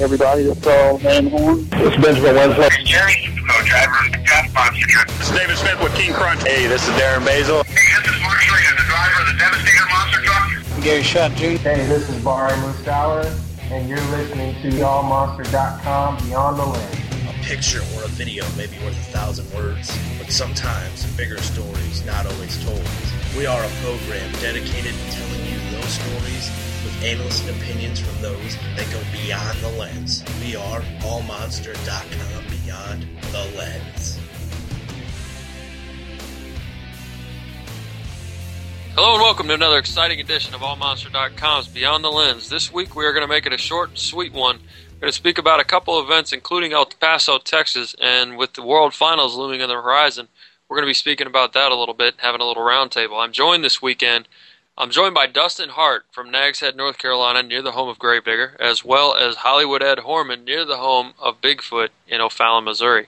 Everybody, this is uh, Carl Van Horn. This is Benjamin Winslow. Hey, Jerry, co-driver of the Gas Monster Truck. This is David Smith with King Crunch. Hey, this is Darren Basil. Hey, this is Mark Schrader, the driver of the Devastator Monster Truck. Gary Shutt, Jr. Hey, this is Barry Muscala, and you're listening to AllMonster.com Beyond the Lens. A picture or a video may be worth a thousand words, but sometimes bigger stories not always told. We are a program dedicated to telling you those stories with analysts and opinions from those that go beyond the lens. We are allmonster.com beyond the lens. Hello and welcome to another exciting edition of AllMonster.com's Beyond the Lens. This week we are going to make it a short and sweet one. We're going to speak about a couple events, including El Paso, Texas, and with the World Finals looming on the horizon, we're going to be speaking about that a little bit, having a little roundtable. I'm joined this weekend. I'm joined by Dustin Hart from Nags Head, North Carolina, near the home of Gravedigger, as well as Hollywood Ed Horman, near the home of Bigfoot in O'Fallon, Missouri.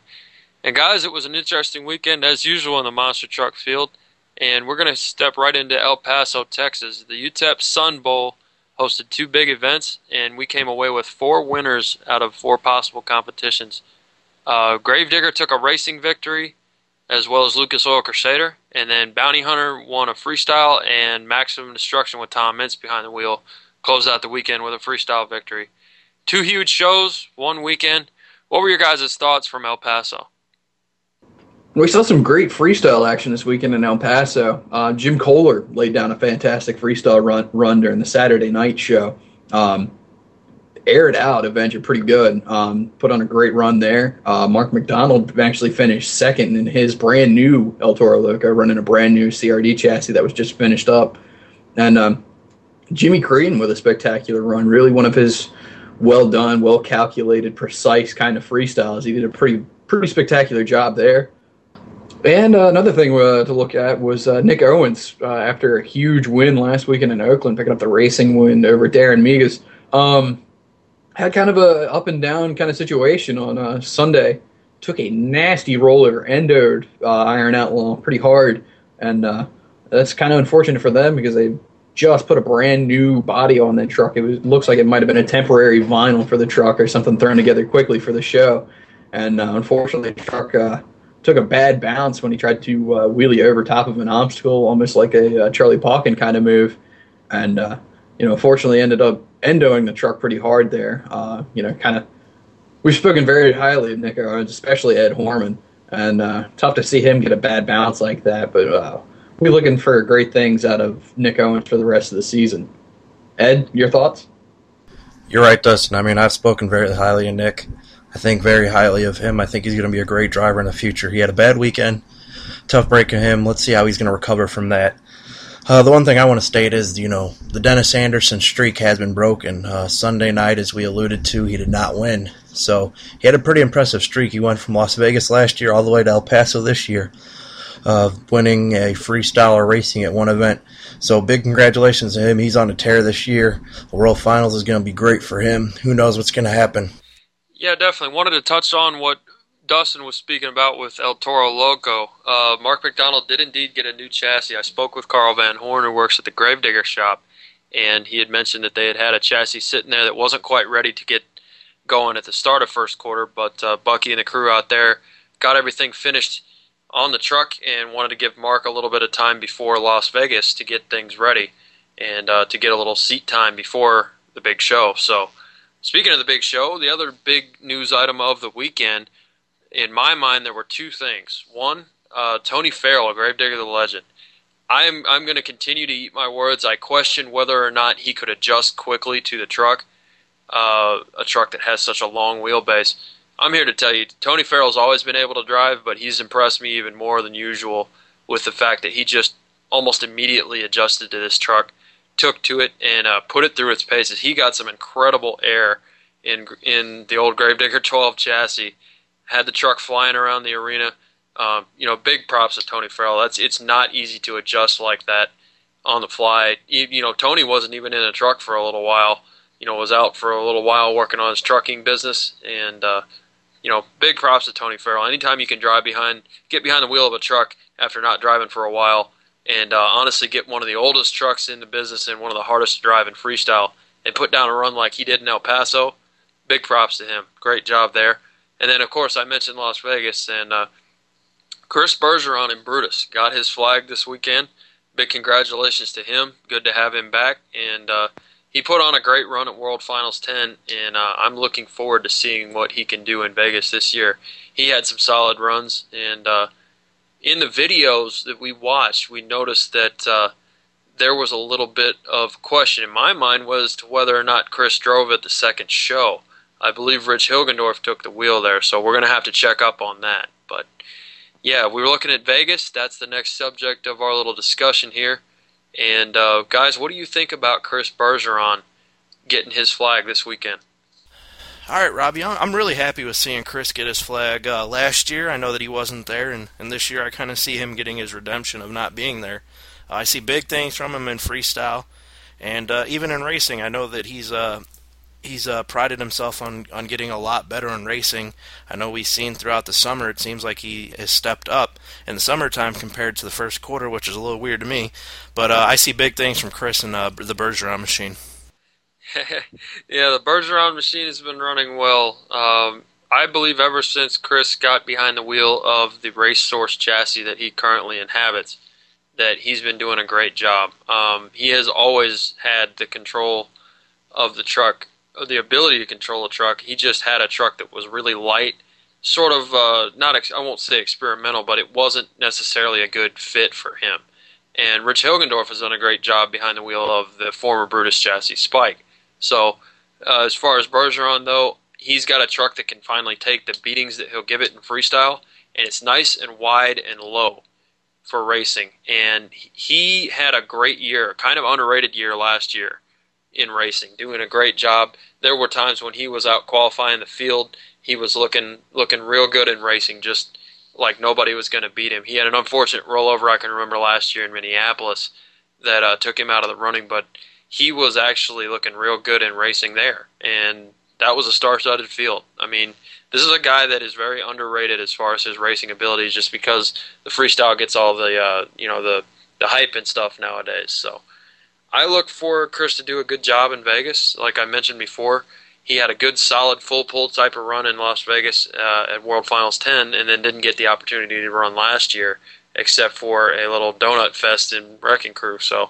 And guys, it was an interesting weekend as usual in the monster truck field and we're going to step right into El Paso, Texas. The UTEP Sun Bowl hosted two big events, and we came away with four winners out of four possible competitions. Uh, Gravedigger took a racing victory, as well as Lucas Oil Crusader, and then Bounty Hunter won a freestyle, and Maximum Destruction with Tom Meents behind the wheel closed out the weekend with a freestyle victory. Two huge shows, one weekend. What were your guys' thoughts from El Paso? We saw some great freestyle action this weekend in El Paso. Uh, Jim Koehler laid down a fantastic freestyle run, run during the Saturday night show. Um, aired out Avenger pretty good. Um, put on a great run there. Uh, Marc McDonald actually finished second in his brand new El Toro Loco, running a brand new CRD chassis that was just finished up. And um, Jimmy Creten with a spectacular run. Really one of his well done, well calculated, precise kind of freestyles. He did a pretty pretty spectacular job there. And uh, another thing uh, to look at was uh, Nick Owens uh, after a huge win last weekend in Oakland, picking up the racing win over Darren Migas. Um, had kind of a up and down kind of situation on uh, Sunday. Took a nasty roller, endoed uh, Iron Outlaw pretty hard, and that's kind of unfortunate for them because they just put a brand new body on that truck. It was, looks like it might have been a temporary vinyl for the truck or something thrown together quickly for the show, and unfortunately the truck took a bad bounce when he tried to uh, wheelie over top of an obstacle, almost like a, a Charlie Pauken kind of move, and uh, you know, fortunately ended up endoing the truck pretty hard there. Uh, you know, kind of we've spoken very highly of Nick Owens, especially Ed Horman, and uh, tough to see him get a bad bounce like that. But uh, we're looking for great things out of Nick Owens for the rest of the season. Ed, your thoughts? You're right, Dustin. I mean, I've spoken very highly of Nick. I think very highly of him. I think he's going to be a great driver in the future. He had a bad weekend, tough break of him. Let's see how he's going to recover from that. Uh, the one thing I want to state is, you know, the Dennis Anderson streak has been broken. Uh, Sunday night, as we alluded to, he did not win. So he had a pretty impressive streak. He went from Las Vegas last year all the way to El Paso this year, uh, winning a freestyler racing at one event. So big congratulations to him. He's on a tear this year. The World Finals is going to be great for him. Who knows what's going to happen? Yeah, definitely. Wanted to touch on what Dustin was speaking about with El Toro Loco. Uh, Marc McDonald did indeed get a new chassis. I spoke with Carl Van Horn, who works at the Gravedigger shop, and he had mentioned that they had had a chassis sitting there that wasn't quite ready to get going at the start of first quarter, but uh, Bucky and the crew out there got everything finished on the truck and wanted to give Marc a little bit of time before Las Vegas to get things ready and uh, to get a little seat time before the big show. So Speaking of the big show, the other big news item of the weekend, in my mind, there were two things. One, uh, Tony Farrell, Gravedigger the Legend. I'm I'm going to continue to eat my words. I question whether or not he could adjust quickly to the truck, uh, a truck that has such a long wheelbase. I'm here to tell you, Tony Farrell's always been able to drive, but he's impressed me even more than usual with the fact that he just almost immediately adjusted to this truck took to it and uh, put it through its paces. He got some incredible air in in the old Gravedigger 12 chassis. Had the truck flying around the arena. Um, you know, big props to Tony Farrell. That's it's not easy to adjust like that on the fly. You, know, Tony wasn't even in a truck for a little while. You know, was out for a little while working on his trucking business, and uh, you know, big props to Tony Farrell. Anytime you can drive behind, get behind the wheel of a truck after not driving for a while, and uh, honestly get one of the oldest trucks in the business and one of the hardest to drive in freestyle and put down a run like he did in El Paso, big props to him. Great job there. And then, of course, I mentioned Las Vegas, and uh, Chris Bergeron and Brutus got his flag this weekend. Big congratulations to him. Good to have him back. And uh, he put on a great run at World Finals 10, and uh, I'm looking forward to seeing what he can do in Vegas this year. He had some solid runs, and uh, in the videos that we watched, we noticed that uh, there was a little bit of question in my mind was to whether or not Chris drove at the second show. I believe Rich Hilgendorf took the wheel there, so we're going to have to check up on that. But yeah, we were looking at Vegas. That's the next subject of our little discussion here. And uh, guys, what do you think about Chris Bergeron getting his flag this weekend? All right, Robbie, I'm really happy with seeing Chris get his flag. Uh, last year, I know that he wasn't there, and, and this year, I kind of see him getting his redemption of not being there. Uh, I see big things from him in freestyle, and uh, even in racing, I know that he's uh, he's uh, prided himself on on getting a lot better in racing. I know we've seen throughout the summer, it seems like he has stepped up in the summertime compared to the first quarter, which is a little weird to me. But uh, I see big things from Chris and uh, the Bergeron machine. yeah, the Bergeron machine has been running well. Um, I believe ever since Chris got behind the wheel of the race source chassis that he currently inhabits, that he's been doing a great job. Um, he has always had the control of the truck, the ability to control a truck. He just had a truck that was really light, sort of uh, not. Ex- I won't say experimental, but it wasn't necessarily a good fit for him. And Rich Hilgendorf has done a great job behind the wheel of the former Brutus chassis Spike. So, uh, as far as Bergeron, though, he's got a truck that can finally take the beatings that he'll give it in freestyle, and it's nice and wide and low for racing. And he had a great year, kind of underrated year last year in racing, doing a great job. There were times when he was out qualifying the field, he was looking looking real good in racing, just like nobody was going to beat him. He had an unfortunate rollover I can remember last year in Minneapolis that uh, took him out of the running, but he was actually looking real good in racing there, and that was a star-studded field. I mean, this is a guy that is very underrated as far as his racing abilities, just because the freestyle gets all the uh, you know the the hype and stuff nowadays. So I look for Chris to do a good job in Vegas. Like I mentioned before, he had a good, solid, full pull type of run in Las Vegas uh, at World Finals 10, and then didn't get the opportunity to run last year, except for a little donut fest in Wrecking Crew. So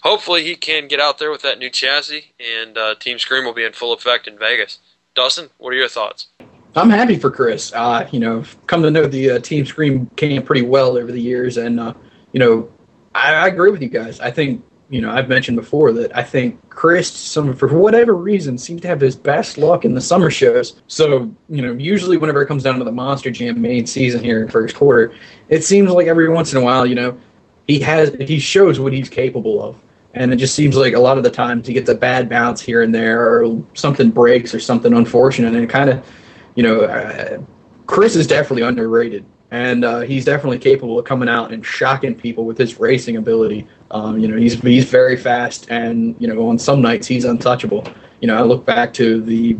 hopefully he can get out there with that new chassis, and uh, Team Scream will be in full effect in Vegas. Dustin, what are your thoughts? I'm happy for Chris. Uh, you know, come to know the uh, Team Scream camp pretty well over the years, and uh, you know, I, agree with you guys. I think you know I've mentioned before that I think Chris, some for whatever reason, seems to have his best luck in the summer shows. So you know, usually whenever it comes down to the Monster Jam main season here in first quarter, it seems like every once in a while, you know, he has he shows what he's capable of. And it just seems like a lot of the times he gets a bad bounce here and there, or something breaks, or something unfortunate, and it kind of, you know, uh, Chris is definitely underrated, and uh, he's definitely capable of coming out and shocking people with his racing ability. Um, you know, he's he's very fast, and you know, on some nights he's untouchable. You know, I look back to the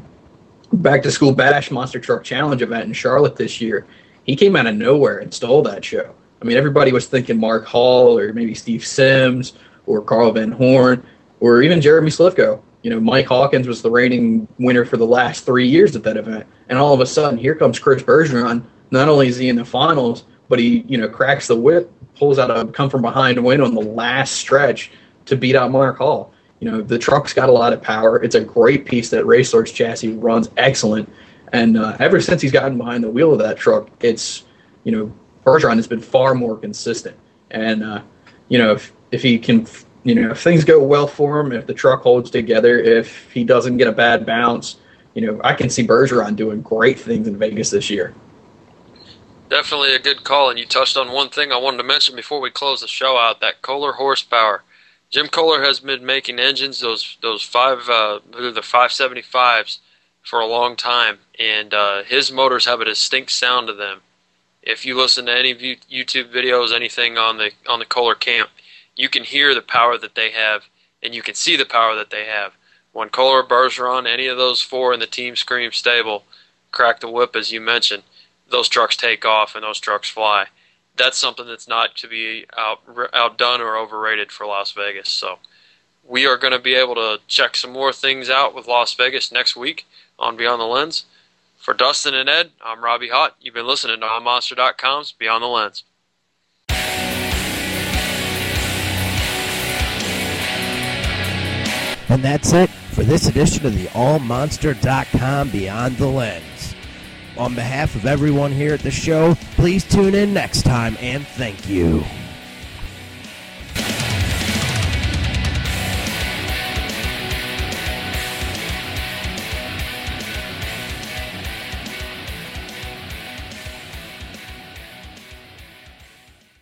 back to school bash monster truck challenge event in Charlotte this year. He came out of nowhere and stole that show. I mean, everybody was thinking Mark Hall or maybe Steve Sims or Carl Van Horn or even Jeremy Slivko. You know, Mike Hawkins was the reigning winner for the last three years at that event. And all of a sudden, here comes Chris Bergeron. Not only is he in the finals, but he, you know, cracks the whip, pulls out a come from behind win on the last stretch to beat out Mark Hall. You know, the truck's got a lot of power. It's a great piece that Racehorse chassis runs excellent. And uh, ever since he's gotten behind the wheel of that truck, it's, you know, Bergeron has been far more consistent. And, uh, you know, if, if he can, you know, if things go well for him, if the truck holds together, if he doesn't get a bad bounce, you know, I can see Bergeron doing great things in Vegas this year. Definitely a good call, and you touched on one thing I wanted to mention before we close the show out: that Koehler horsepower. Jim Koehler has been making engines, those those five, uh, the five seventy fives, for a long time, and uh, his motors have a distinct sound to them. If you listen to any YouTube videos, anything on the on the Koehler camp, you can hear the power that they have, and you can see the power that they have. When Koehler, Bergeron, any of those four in the Team Scream stable crack the whip, as you mentioned, those trucks take off and those trucks fly. That's something that's not to be out, outdone or overrated for Las Vegas. So we are going to be able to check some more things out with Las Vegas next week on Beyond the Lens. For Dustin and Ed, I'm Robbie Hott. You've been listening to AllMonster.com's Beyond the Lens. And that's it for this edition of the AllMonster.com Beyond the Lens. On behalf of everyone here at the show, please tune in next time and thank you.